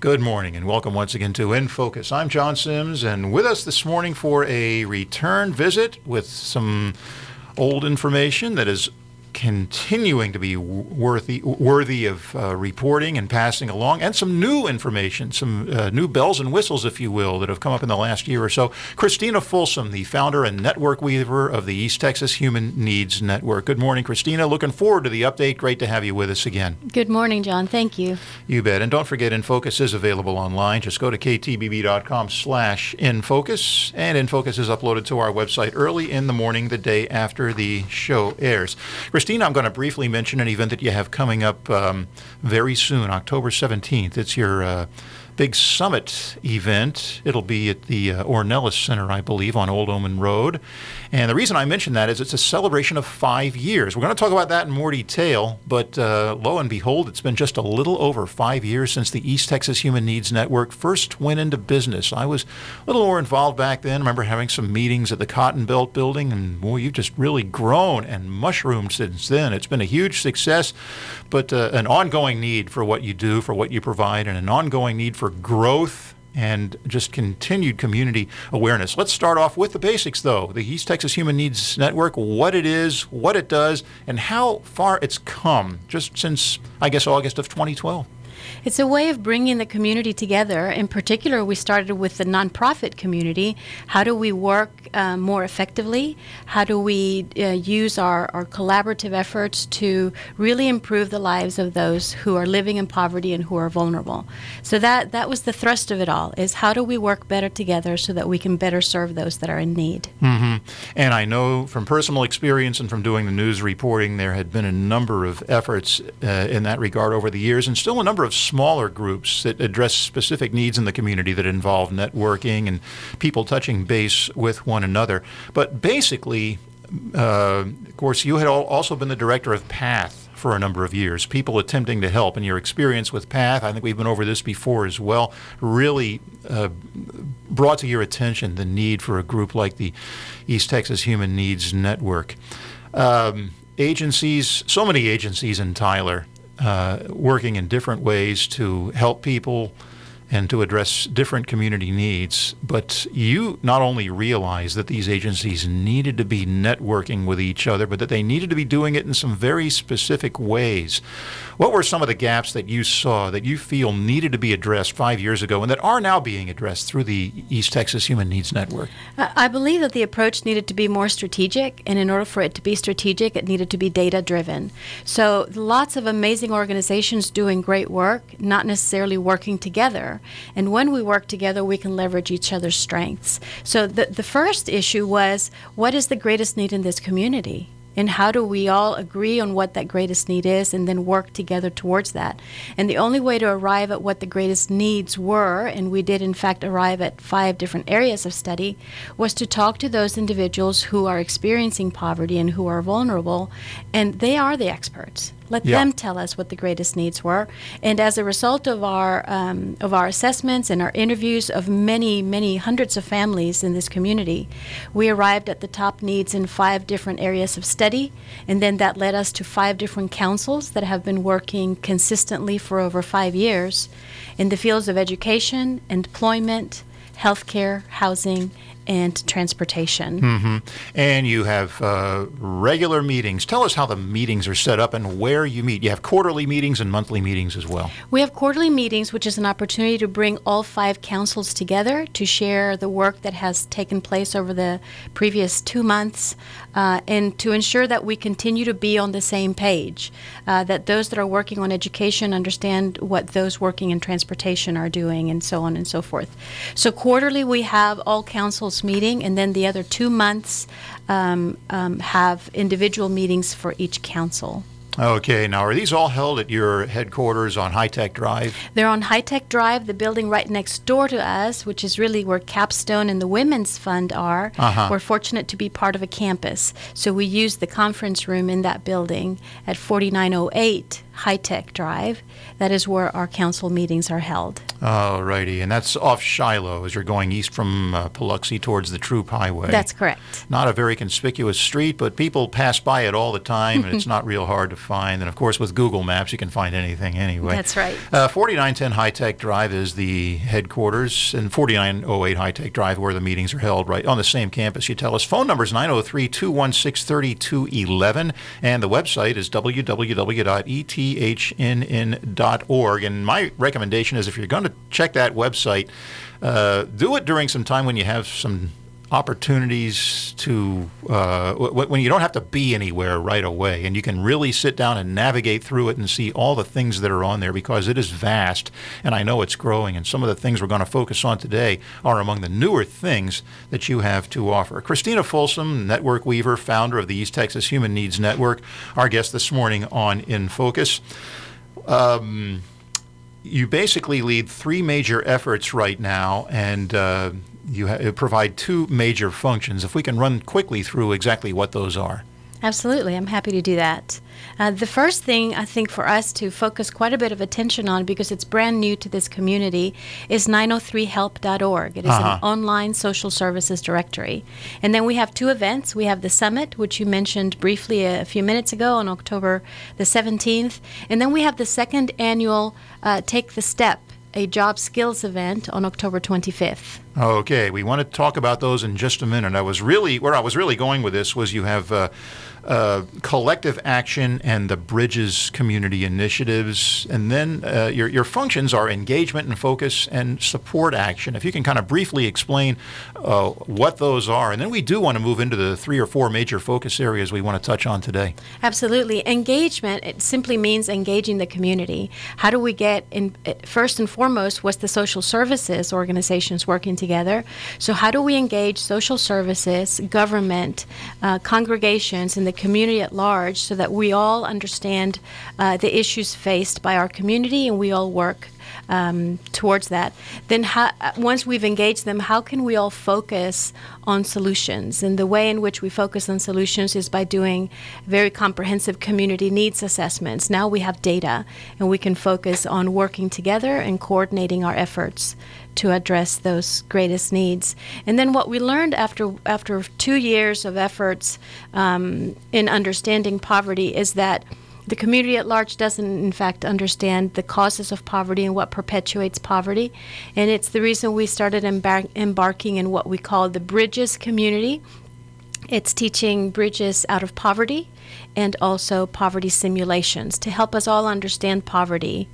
Good morning and welcome once again to In Focus. I'm John Sims and with us this morning for a return visit with some old information that is continuing to be worthy worthy of uh, reporting and passing along, and some new information, some uh, new bells and whistles, if you will, that have come up in the last year or so. Christina Folsom, the founder and network weaver of the East Texas Human Needs Network. Good morning, Christina. Looking forward to the update. Great to have you with us again. Good morning, John. Thank you. You bet. And don't forget, InFocus is available online. Just go to ktbb.com slash InFocus, and InFocus is uploaded to our website early in the morning, the day after the show airs. Christina I'm going to briefly mention an event that you have coming up um, very soon, October 17th. It's your uh, big summit event. It'll be at the uh, Center, I believe, on Old Omen Road. And the reason I mention that is it's a celebration of five years. We're going to talk about that in more detail, but uh, lo and behold, it's been just a little over five years since the East Texas Human Needs Network first went into business. I was a little more involved back then. I remember having some meetings at the Cotton Belt building, and boy, you've just really grown and mushroomed since then. It's been a huge success, but uh, an ongoing need for what you do, for what you provide, and an ongoing need for for growth and just continued community awareness. Let's start off with the basics, though. The East Texas Human Needs Network, what it is, what it does, and how far it's come just since, I guess, August of 2012. It's a way of bringing the community together. In particular, we started with the nonprofit community. How do we work uh, more effectively? How do we uh, use our, our collaborative efforts to really improve the lives of those who are living in poverty and who are vulnerable? So that, that was the thrust of it all, is how do we work better together so that we can better serve those that are in need? Mm-hmm. And I know from personal experience and from doing the news reporting, there had been a number of efforts uh, in that regard over the years, and still a number of smaller groups that address specific needs in the community that involve networking and people touching base with one another. But basically, uh, of course, you had also been the director of PATH for a number of years, people attempting to help. And your experience with PATH, I think we've been over this before as well, really uh, brought to your attention the need for a group like the East Texas Human Needs Network. Um, agencies, so many agencies in Tyler uh, working in different ways to help people and to address different community needs. But you not only realized that these agencies needed to be networking with each other, but that they needed to be doing it in some very specific ways. What were some of the gaps that you saw that you feel needed to be addressed five years ago and that are now being addressed through the East Texas Human Needs Network? I believe that the approach needed to be more strategic, and in order for it to be strategic, it needed to be data driven. So, lots of amazing organizations doing great work, not necessarily working together. And when we work together, we can leverage each other's strengths. So, the, the first issue was what is the greatest need in this community? And how do we all agree on what that greatest need is and then work together towards that? And the only way to arrive at what the greatest needs were and we did in fact arrive at five different areas of study was to talk to those individuals who are experiencing poverty and who are vulnerable and they are the experts let yeah. them tell us what the greatest needs were. And as a result of our um, of our assessments and our interviews of many many hundreds of families in this community, we arrived at the top needs in five different areas of study, and then that led us to five different councils that have been working consistently for over five years in the fields of education, employment, healthcare, housing, and transportation. Mm-hmm. And you have uh, regular meetings. Tell us how the meetings are set up and where you meet. You have quarterly meetings and monthly meetings as well. We have quarterly meetings, which is an opportunity to bring all five councils together to share the work that has taken place over the previous two months uh, and to ensure that we continue to be on the same page, uh, that those that are working on education understand what those working in transportation are doing, and so on and so forth. So, quarterly, we have all councils meeting, and then the other two months um, um, have individual meetings for each council. Okay, now are these all held at your headquarters on High Tech Drive? They're on High Tech Drive, the building right next door to us, which is really where Capstone and the Women's Fund are. Uh-huh. We're fortunate to be part of a campus, so we use the conference room in that building at 4908 High Tech Drive. That is where our council meetings are held. Oh, righty. And that's off Shiloh as you're going east from uh, Paluxy towards the Troup Highway. That's correct. Not a very conspicuous street, but people pass by it all the time, and it's not real hard to find. And of course, with Google Maps, you can find anything anyway. That's right. Uh, 4910 High Tech Drive is the headquarters, and 4908 High Tech Drive, where the meetings are held, right on the same campus. You tell us. Phone number is 903 216 3211, and the website is www.ethnn.org. And my recommendation is if you're going to check that website, uh, do it during some time when you have some opportunities to uh, when you don't have to be anywhere right away and you can really sit down and navigate through it and see all the things that are on there because it is vast and I know it's growing and some of the things we're going to focus on today are among the newer things that you have to offer. Christina Folsom, network weaver, founder of the East Texas Human Needs Network, our guest this morning on In Focus. Um, you basically lead three major efforts right now, and uh, you ha- provide two major functions. If we can run quickly through exactly what those are. Absolutely, I'm happy to do that. Uh, the first thing I think for us to focus quite a bit of attention on, because it's brand new to this community, is 903help.org. It is Uh-huh. an online social services directory. And then we have two events. We have the summit, which you mentioned briefly a, few minutes ago on October the 17th. And then we have the second annual uh, Take the Step, a job skills event on October 25th. Okay, we want to talk about those in just a minute. I was really where I was really going with this was you have uh, uh, collective action and the Bridges community initiatives, and then uh, your your functions are engagement and focus and support action. If you can kind of briefly explain uh, what those are, and then we do want to move into the three or four major focus areas we want to touch on today. Absolutely. Engagement, it simply means engaging the community. How do we get in, first and foremost, what's the social services organizations working together? So, how do we engage social services, government, uh, congregations, and the community at large so that we all understand uh, the issues faced by our community and we all work um, towards that. Then, how, uh, once we've engaged them, how can we all focus on solutions? And the way in which we focus on solutions is by doing very comprehensive community needs assessments. Now we have data, and we can focus on working together and coordinating our efforts to address those greatest needs. And then what we learned after after two years of efforts um, in understanding poverty is that the community at large doesn't, in fact, understand the causes of poverty and what perpetuates poverty. And it's the reason we started embar- embarking in what we call the Bridges community. It's teaching bridges out of poverty and also poverty simulations to help us all understand poverty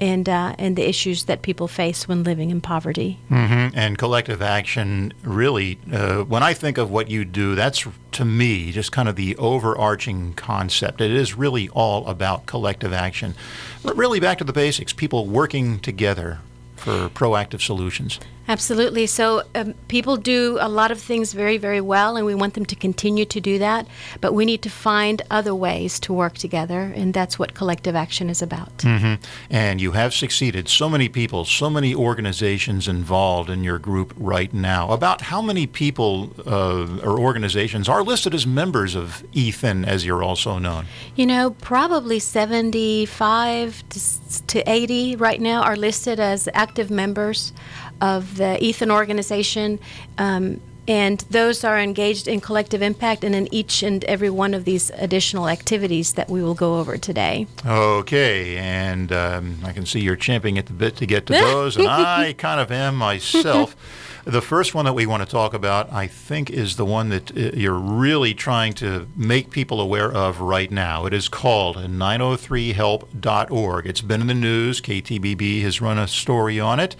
and, uh, and the issues that people face when living in poverty. Mm-hmm. And collective action, really, uh, when I think of what you do, that's to me just kind of the overarching concept. It is really all about collective action. But really, back to the basics people working together for proactive solutions. Absolutely. So um, people do a lot of things very, very well, and we want them to continue to do that. But we need to find other ways to work together, and that's what collective action is about. Mm-hmm. And you have succeeded. So many people, so many organizations involved in your group right now. About how many people uh, or organizations are listed as members of Ethan, as you're also known? You know, probably 75 to, to 80 right now are listed as active members of the Ethan organization. Um, and those are engaged in collective impact and in each and every one of these additional activities that we will go over today. Okay, and um, I can see you're champing at the bit to get to those, and I kind of am myself. The first one that we want to talk about, I think, is the one that uh, you're really trying to make people aware of right now. It is called 903help.org. It's been in the news. KTBB has run a story on it.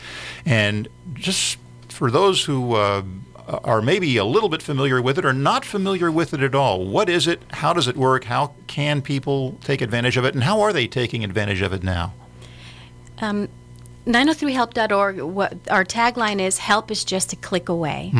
And just for those who uh, are maybe a little bit familiar with it or not familiar with it at all, what is it? How does it work? How can people take advantage of it? And how are they taking advantage of it now? Um, 903help.org, what our tagline is help is just a click away.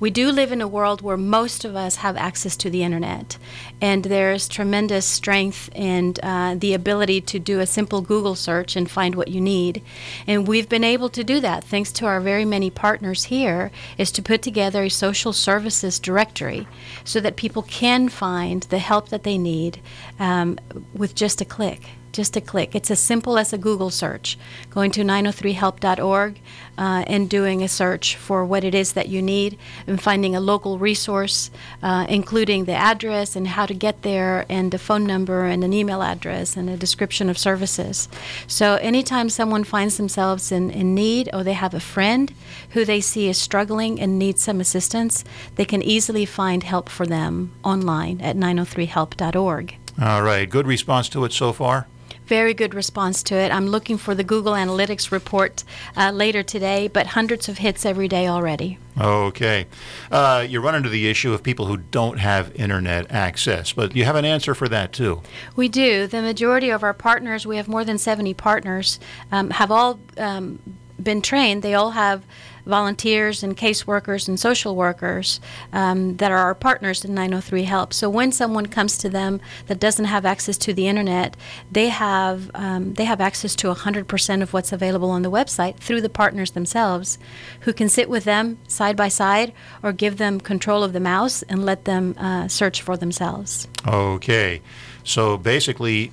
We do live in a world where most of us have access to the internet, and there's tremendous strength and uh, the ability to do a simple Google search and find what you need. And we've been able to do that thanks to our very many partners here, is to put together a social services directory so that people can find the help that they need um, with just a click. Just a click. It's as simple as a Google search, going to 903help.org uh, and doing a search for what it is that you need and finding a local resource, uh, including the address and how to get there, and the phone number and an email address and a description of services. So, anytime someone finds themselves in, in need or they have a friend who they see is struggling and needs some assistance, they can easily find help for them online at 903help.org. All right. Good response to it so far? Very good response to it. I'm looking for the Google Analytics report uh, later today, but hundreds of hits every day already. Okay. Uh, you run into the issue of people who don't have internet access, but you have an answer for that too. We do. The majority of our partners, we have more than 70 partners, um, have all um, been trained. They all have volunteers and caseworkers and social workers um, that are our partners in 903 Help. So when someone comes to them that doesn't have access to the internet, they have um, they have access to 100% of what's available on the website through the partners themselves, who can sit with them side by side or give them control of the mouse and let them uh, search for themselves. Okay, so basically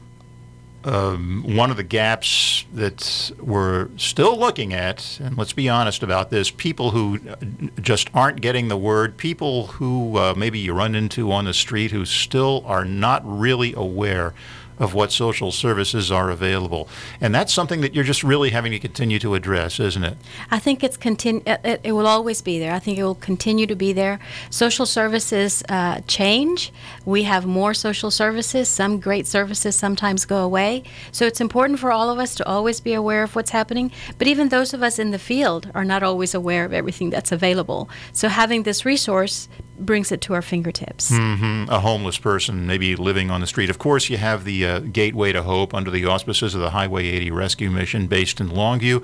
um, one of the gaps that we're still looking at, and let's be honest about this, people who just aren't getting the word, people who uh, maybe you run into on the street who still are not really aware of what social services are available. And that's something that you're just really having to continue to address, isn't it? I think it's continu- it, it will always be there. I think it will continue to be there. Social services uh, change. We have more social services. Some great services sometimes go away. So it's important for all of us to always be aware of what's happening. But even those of us in the field are not always aware of everything that's available. So having this resource brings it to our fingertips. Mm-hmm. A homeless person, maybe living on the street. Of course, you have the uh, Gateway to Hope under the auspices of the Highway 80 Rescue Mission based in Longview.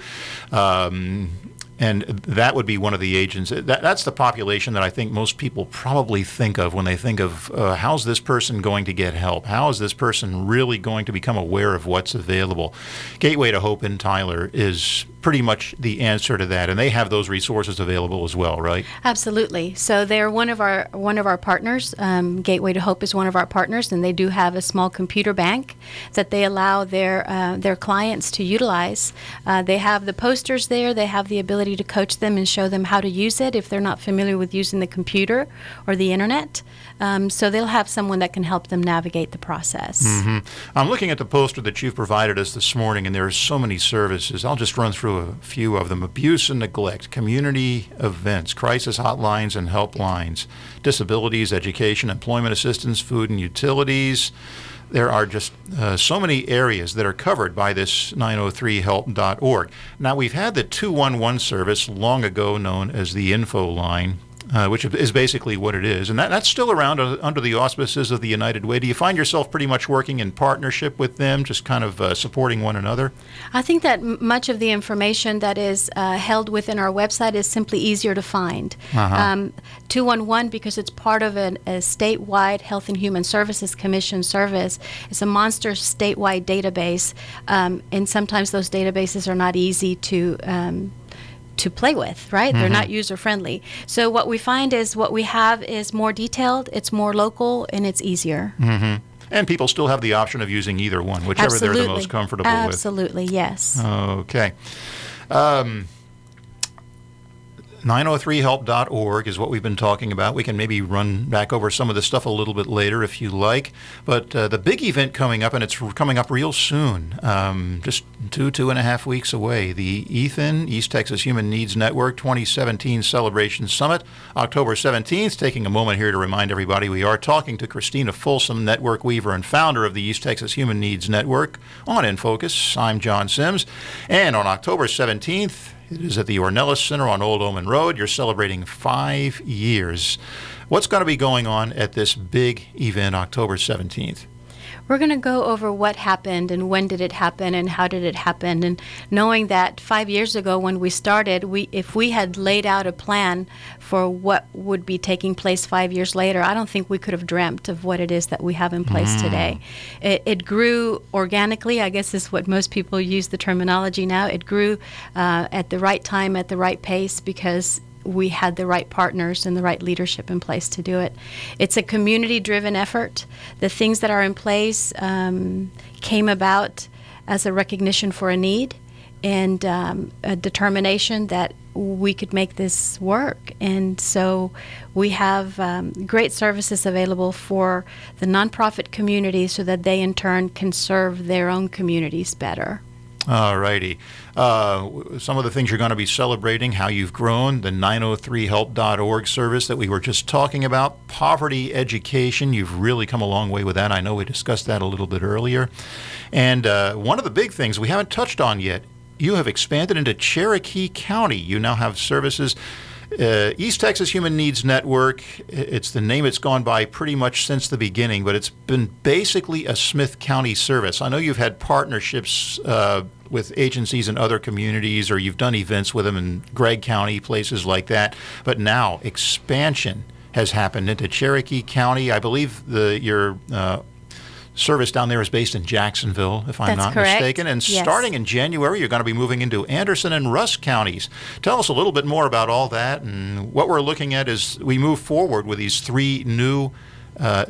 Um, and that would be one of the agents. That, that's the population that I think most people probably think of when they think of uh, how's this person going to get help? How is this person really going to become aware of what's available? Gateway to Hope in Tyler is pretty much the answer to that, and they have those resources available as well, right? Absolutely. So they're one of our one of our partners. Um, Gateway to Hope is one of our partners, and they do have a small computer bank that they allow their uh, their clients to utilize. Uh, they have the posters there. They have the ability to coach them and show them how to use it if they're not familiar with using the computer or the internet. Um, so they'll have someone that can help them navigate the process. Mm-hmm. I'm looking at the poster that you've provided us this morning, and there are so many services. I'll just run through a few of them abuse and neglect, community events, crisis hotlines and helplines, disabilities, education, employment assistance, food and utilities. There are just uh, so many areas that are covered by this 903help.org. Now, we've had the 211 service long ago known as the info line uh, which is basically what it is. And that, that's still around uh, under the auspices of the United Way. Do you find yourself pretty much working in partnership with them, just kind of uh, supporting one another? I think that m- much of the information that is uh, held within our website is simply easier to find. Uh-huh. Um, 211, because it's part of an, a statewide Health and Human Services Commission service, it's a monster statewide database. Um, and sometimes those databases are not easy to um, to play with, right? Mm-hmm. They're not user friendly. So what we find is what we have is more detailed, it's more local, and it's easier. Mm-hmm. And people still have the option of using either one, whichever Absolutely. they're the most comfortable Absolutely, with. Absolutely, yes. Okay. Um, 903help.org is what we've been talking about. We can maybe run back over some of this stuff a little bit later if you like. But uh, the big event coming up, and it's coming up real soon, um, just two, two and a half weeks away, the Ethan East Texas Human Needs Network 2017 Celebration Summit, October 17th. Taking a moment here to remind everybody we are talking to Christina Folsom, network weaver and founder of the East Texas Human Needs Network on In Focus. I'm John Sims. And on October 17th, it is at the Ornelas Center on Old Omen Road. You're celebrating five years. What's going to be going on at this big event October 17th? We're going to go over what happened and when did it happen and how did it happen. And knowing that 5 years ago when we started we if we had laid out a plan for what would be taking place 5 years later I don't think we could have dreamt of what it is that we have in place mm. today. It, it, grew organically I guess is what most people use the terminology now. It grew uh, at the right time at the right pace because we had the right partners and the right leadership in place to do it. It's a community driven effort. The things that are in place um, came about as a recognition for a need and um, a determination that we could make this work. And so we have um, great services available for the nonprofit community so that they in turn can serve their own communities better. All righty. Uh, some of the things you're going to be celebrating, how you've grown, the 903help.org service that we were just talking about, poverty education. You've really come a long way with that. I know we discussed that a little bit earlier. And uh, one of the big things we haven't touched on yet, you have expanded into Cherokee County. You now have services. Uh, East Texas Human Needs Network, it's the name it's gone by pretty much since the beginning, but it's been basically a Smith County service. I know you've had partnerships uh, with agencies in other communities, or you've done events with them in Gregg County, places like that. But now expansion has happened into Cherokee County. I believe the your uh, service down there is based in Jacksonville, if I'm That's not correct. mistaken. And Yes. starting in January, you're going to be moving into Anderson and Rusk counties. Tell us a little bit more about all that and what we're looking at as we move forward with these three new uh,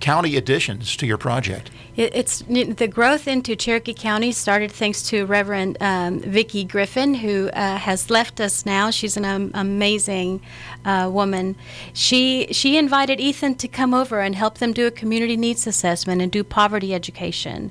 county additions to your project. It, it's the growth into Cherokee County started thanks to Reverend um, Vicki Griffin, who uh, has left us now. She's an um, amazing uh, woman. She she invited Ethan to come over and help them do a community needs assessment and do poverty education,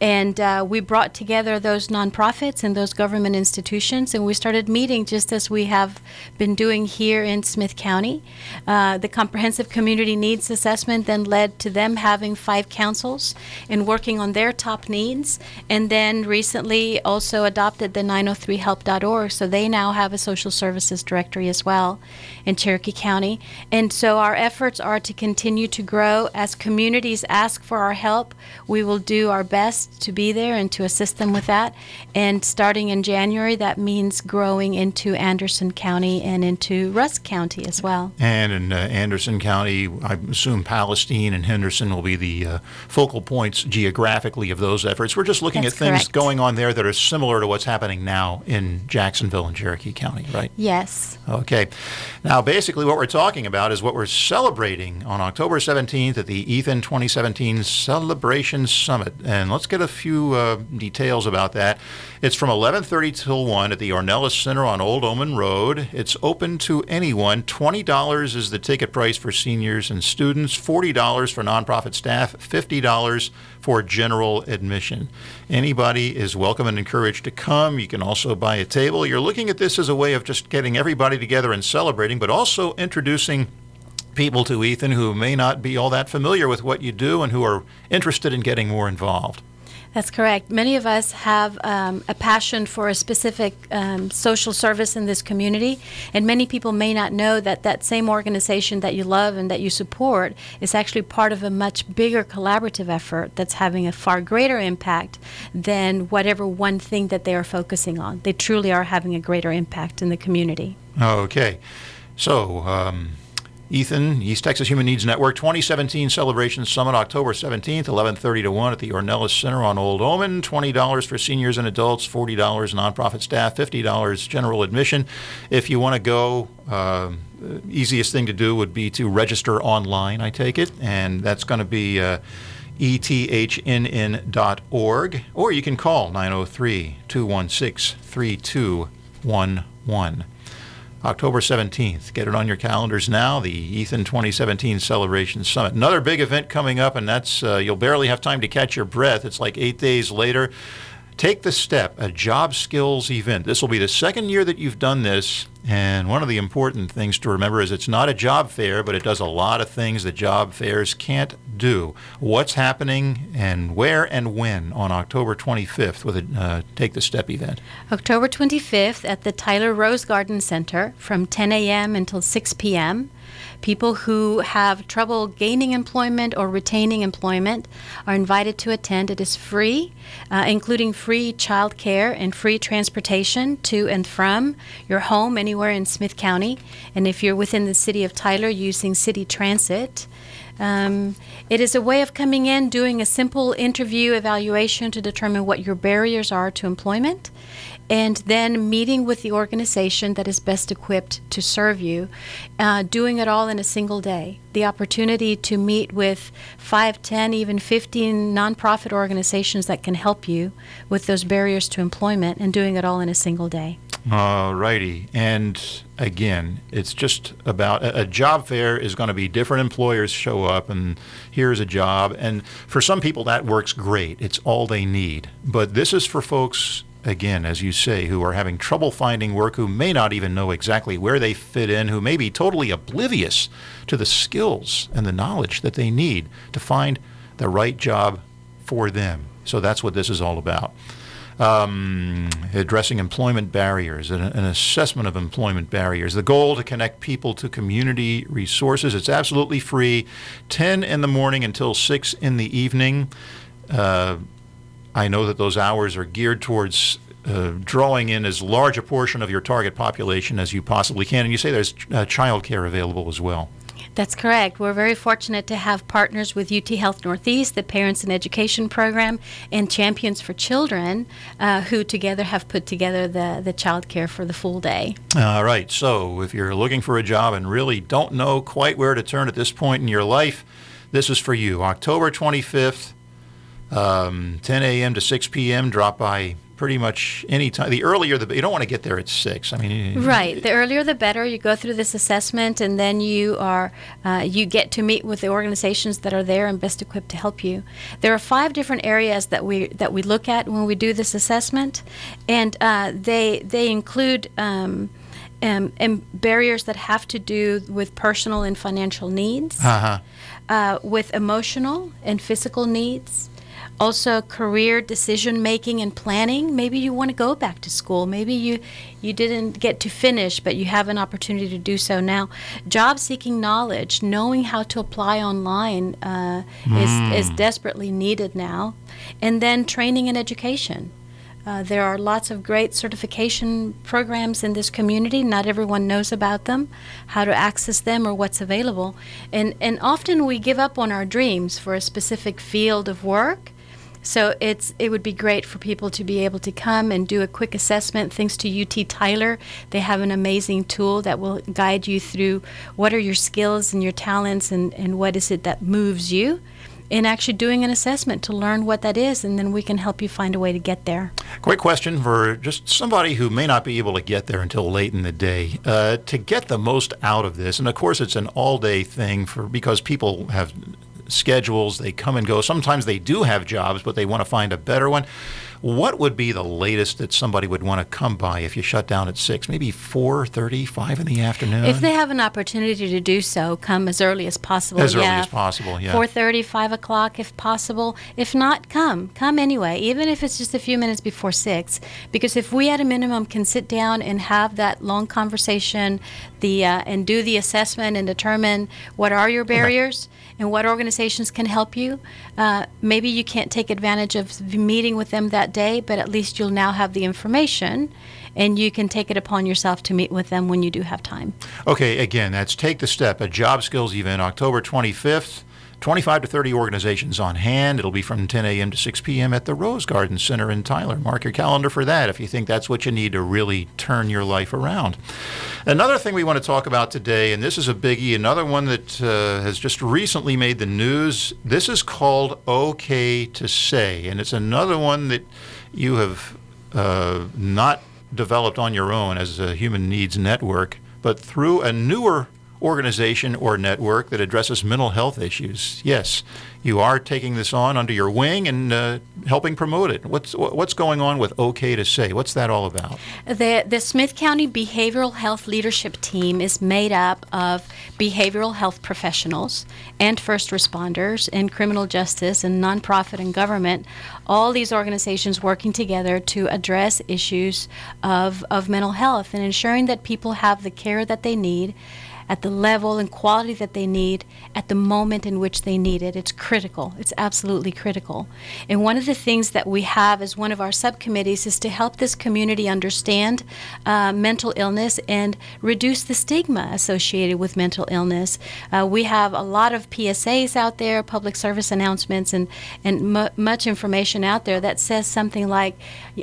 and uh, we brought together those nonprofits and those government institutions, and we started meeting just as we have been doing here in Smith County. Uh, the comprehensive community needs assessment then led to them having five councils and working on their top needs. And then recently also adopted the 903help.org, so they now have a social services directory as well in Cherokee County. And so our efforts are to continue to grow. As communities ask for our help, we will do our best to be there and to assist them with that. And starting in January, that means growing into Anderson County and into Rusk County as well. And in uh, Anderson County, I assume Palestine and Henderson will be the uh, focal points geographically of those efforts. We're just looking That's at things correct. going on there that are similar to what's happening now in Jacksonville and Cherokee County, right? Yes. Okay. Now, basically, what we're talking about is what we're celebrating on October 17th at the Ethan 2017 Celebration Summit. And let's get a few uh, details about that. It's from 11:30 till 1 at the Ornelas Center on Old Omen Road. It's open to anyone. $20 is the ticket price for seniors and students, $40 for nonprofit staff, $50 for general admission. Anybody is welcome and encouraged to come. You can also buy a table. You're looking at this as a way of just getting everybody together and celebrating, but also introducing people to Ethan who may not be all that familiar with what you do and who are interested in getting more involved. That's correct. Many of us have um, a passion for a specific um, social service in this community, and many people may not know that that same organization that you love and that you support is actually part of a much bigger collaborative effort that's having a far greater impact than whatever one thing that they are focusing on. They truly are having a greater impact in the community. Okay. So, um, Ethan, East Texas Human Needs Network 2017 Celebration Summit, October 17th, 11:30 to 1 at the Ornelas Center on Old Omen. $20 for seniors and adults, $40 nonprofit staff, $50 general admission. If you want to go, the easiest thing to do would be to register online. I take it, and that's going to be. Uh, ethnn.org, or you can call 903 216 3211. October 17th. Get it on your calendars now, the Ethan 2017 Celebration Summit. Another big event coming up, and that's uh, you'll barely have time to catch your breath. It's like eight days later. Take the step, a job skills event. This will be the second year that you've done this, and one of the important things to remember is it's not a job fair, but it does a lot of things that job fairs can't do. What's happening and where and when on October 25th with a uh, Take the Step event? October 25th at the Tyler Rose Garden Center from 10 a.m. until 6 p.m. People who have trouble gaining employment or retaining employment are invited to attend. It is free, uh, including free child care and free transportation to and from your home anywhere in Smith County. And if you're within the city of Tyler using city transit, Um, it is a way of coming in, doing a simple interview evaluation to determine what your barriers are to employment, and then meeting with the organization that is best equipped to serve you, uh, doing it all in a single day. The opportunity to meet with 5, 10, even 15 nonprofit organizations that can help you with those barriers to employment and doing it all in a single day. All righty. And again, it's just about a, a job fair is going to be different employers show up and here's a job. And for some people, that works great. It's all they need. But this is for folks again, as you say, who are having trouble finding work, who may not even know exactly where they fit in, who may be totally oblivious to the skills and the knowledge that they need to find the right job for them. So that's what this is all about. Um, addressing employment barriers, an, an, assessment of employment barriers. The goal to connect people to community resources. It's absolutely free, 10 in the morning until 6 in the evening. Uh, I know that those hours are geared towards uh, drawing in as large a portion of your target population as you possibly can. And you say there's uh, child care available as well. That's correct. We're very fortunate to have partners with UT Health Northeast, the Parents and Education Program, and Champions for Children, uh, who together have put together the, the child care for the full day. All right. So if you're looking for a job and really don't know quite where to turn at this point in your life, this is for you. October 25th, um, 10 a.m. to 6 p.m. Drop by pretty much any time. The earlier, the you don't want to get there at six. I mean, right. The earlier, the better. You go through this assessment, and then you are uh, you get to meet with the organizations that are there and best equipped to help you. There are five different areas that we that we look at when we do this assessment, and uh, they they include. Um, um, and barriers that have to do with personal and financial needs, uh-huh. uh, with emotional and physical needs, also career decision making and planning maybe you want to go back to school maybe you you didn't get to finish but you have an opportunity to do so now job seeking knowledge knowing how to apply online uh, mm. is, is desperately needed now and then training and education uh, there are lots of great certification programs in this community. Not everyone knows about them, how to access them, or what's available. And, and often we give up on our dreams for a specific field of work so it's it would be great for people to be able to come and do a quick assessment. Thanks to UT Tyler, they have an amazing tool that will guide you through what are your skills and your talents and, and what is it that moves you. And actually doing an assessment to learn what that is, and then we can help you find a way to get there. Great question for just somebody who may not be able to get there until late in the day. Uh, to get the most out of this, and of course, it's an all-day thing for because people have schedules, they come and go. Sometimes they do have jobs, but they want to find a better one. What would be the latest that somebody would want to come by if you shut down at six? Maybe four thirty, five in the afternoon. If they have an opportunity to do so, come as early as possible. As yeah. early as possible, yeah. Four thirty, five o'clock, if possible. If not, come, come anyway, even if it's just a few minutes before six. Because if we at a minimum can sit down and have that long conversation, the uh, and do the assessment and determine what are your barriers. Okay and what organizations can help you. Uh, maybe you can't take advantage of meeting with them that day, but at least you'll now have the information and you can take it upon yourself to meet with them when you do have time. Okay, again, that's Take the Step, a job skills event, October 25th. 25 to 30 organizations on hand. It'll be from 10 a.m. to 6 p.m. at the Rose Garden Center in Tyler. Mark your calendar for that if you think that's what you need to really turn your life around. Another thing we want to talk about today, and this is a biggie, another one that uh, has just recently made the news. This is called OK to Say, and it's another one that you have uh, not developed on your own as a human needs network, but through a newer organization or network that addresses mental health issues. Yes, you are taking this on under your wing and uh, helping promote it. What's what's going on with OK to Say? What's that all about? The the Smith County Behavioral Health Leadership Team is made up of behavioral health professionals and first responders and criminal justice and nonprofit and government. All these organizations working together to address issues of, of mental health and ensuring that people have the care that they need at the level and quality that they need at the moment in which they need it. It's critical. It's absolutely critical. And one of the things that we have as one of our subcommittees is to help this community understand uh, mental illness and reduce the stigma associated with mental illness. Uh, we have a lot of PSAs out there, public service announcements, and, and mu- much information out there that says something like,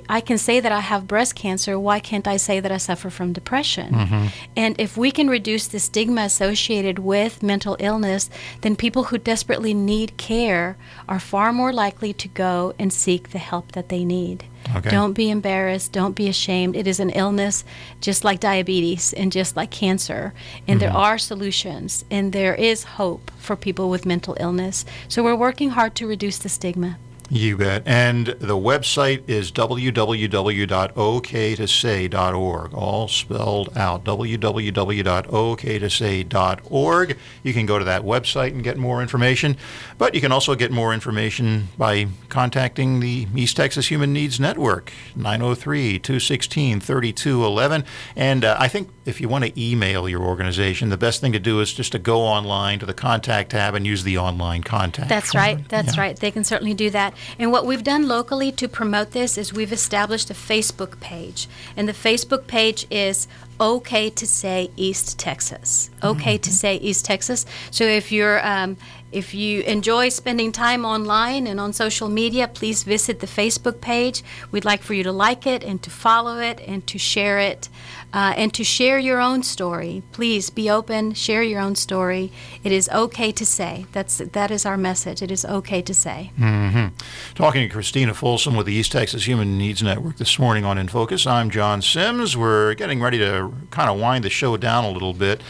I can say that I have breast cancer, why can't I say that I suffer from depression? Mm-hmm. And if we can reduce the stigma associated with mental illness, then people who desperately need care are far more likely to go and seek the help that they need. Okay. Don't be embarrassed. Don't be ashamed. It is an illness just like diabetes and just like cancer. And mm-hmm. there are solutions and there is hope for people with mental illness. So we're working hard to reduce the stigma. You bet. And the website is www.oktosay.org, all spelled out. www.oktosay.org. You can go to that website and get more information, but you can also get more information by contacting the East Texas Human Needs Network, 903 216 3211. And uh, I think if you want to email your organization, the best thing to do is just to go online to the contact tab and use the online contact. That's right. That's yeah. right. They can certainly do that. And what we've done locally to promote this is we've established a Facebook page. And the Facebook page is okay to say East Texas. Okay mm-hmm. to say East Texas. So if you're um, if you enjoy spending time online and on social media, please visit the Facebook page. We'd like for you to like it and to follow it and to share it uh, and to share your own story. Please be open, share your own story. It is okay to say. That's that is our message. It is okay to say. Mm-hmm. Talking to Christina Folsom with the East Texas Human Needs Network this morning on In Focus. I'm John Sims. We're getting ready to kind of wind the show down a little bit.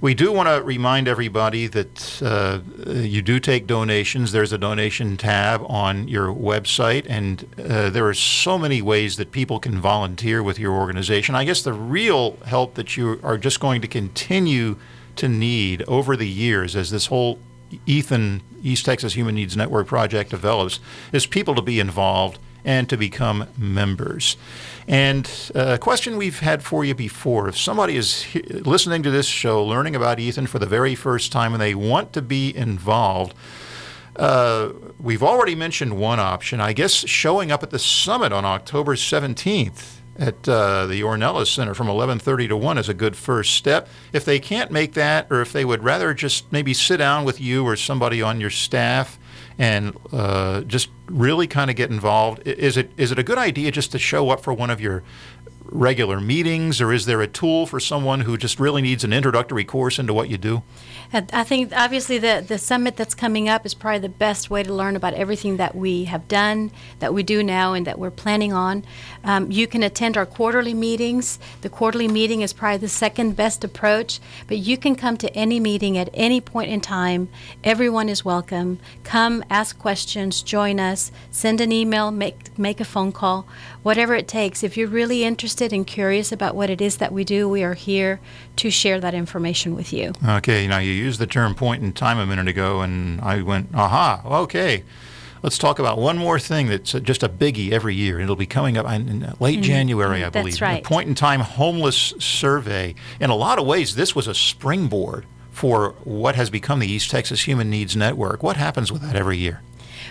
We do want to remind everybody that uh, you do take donations. There's a donation tab on your website, and uh, there are so many ways that people can volunteer with your organization. I guess the real help that you are just going to continue to need over the years as this whole Ethan East Texas Human Needs Network project develops is people to be involved and to become members. And uh, a question we've had for you before if somebody is listening to this show, learning about Ethan for the very first time, and they want to be involved, uh, we've already mentioned one option. I guess showing up at the summit on October 17th at uh, the Ornelas Center from 11:30 to 1 is a good first step. If they can't make that, or if they would rather just maybe sit down with you or somebody on your staff and uh, just really kind of get involved. Is it is it a good idea just to show up for one of your regular meetings, or is there a tool for someone who just really needs an introductory course into what you do? I think obviously the, the summit that's coming up is probably the best way to learn about everything that we have done, that we do now, and that we're planning on. Um, you can attend our quarterly meetings. The quarterly meeting is probably the second best approach, but you can come to any meeting at any point in time. Everyone is welcome. Come, ask questions, join us, send an email, make, make a phone call, whatever it takes. If you're really interested and curious about what it is that we do, we are here to share that information with you. Okay, now you used the term point in time a minute ago, and I went, aha, okay. Let's talk about one more thing that's just a biggie every year. It'll be coming up in late mm, January, I believe. That's right. The point in time homeless survey. In a lot of ways, this was a springboard for what has become the East Texas Human Needs Network. What happens with that every year?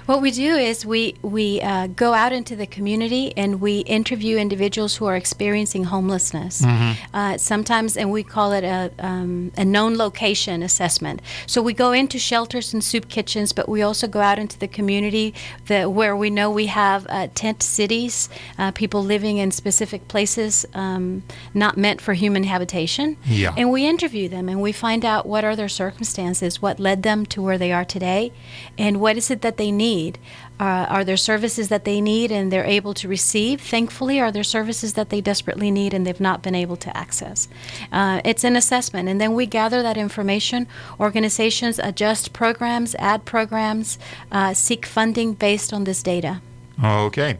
What we do is we we uh, go out into the community and we interview individuals who are experiencing homelessness. Mm-hmm. Uh, sometimes, and we call it a um, a known location assessment. So we go into shelters and soup kitchens, but we also go out into the community that where we know we have uh, tent cities, uh, people living in specific places um, not meant for human habitation. Yeah. And we interview them and we find out what are their circumstances, what led them to where they are today, and what is it that they need need? Uh, are there services that they need and they're able to receive? Thankfully, are there services that they desperately need and they've not been able to access? Uh, it's an assessment, and then we gather that information. Organizations adjust programs, add programs, uh, seek funding based on this data. Okay.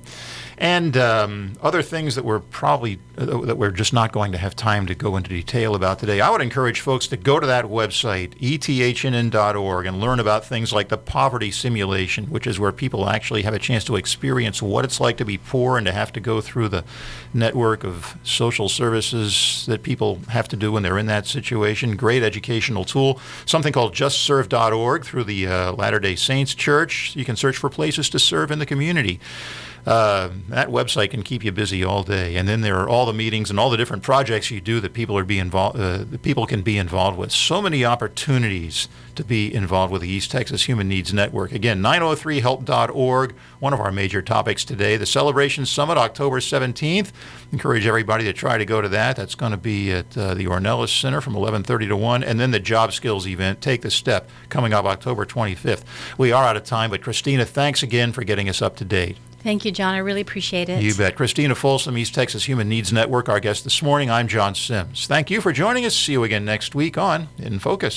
And um, other things that we're probably uh, that we're just not going to have time to go into detail about today. I would encourage folks to go to that website ethnn.org and learn about things like the poverty simulation, which is where people actually have a chance to experience what it's like to be poor and to have to go through the network of social services that people have to do when they're in that situation. Great educational tool. Something called justserve.org through the uh, Latter Day Saints Church. You can search for places to serve in the community. Uh, that website can keep you busy all day. And then there are all the meetings and all the different projects you do that people are be involved, uh, people can be involved with. So many opportunities to be involved with the East Texas Human Needs Network. Again, 903help.org. One of our major topics today, the Celebration Summit, October 17th. Encourage everybody to try to go to that. That's going to be at uh, the Ornelas Center from 11:30 to 1, and then the Job Skills event, Take the Step, coming up October 25th. We are out of time, but Christina, thanks again for getting us up to date. Thank you, John. I really appreciate it. You bet. Christina Folsom, East Texas Human Needs Network, our guest this morning. I'm John Sims. Thank you for joining us. See you again next week on In Focus.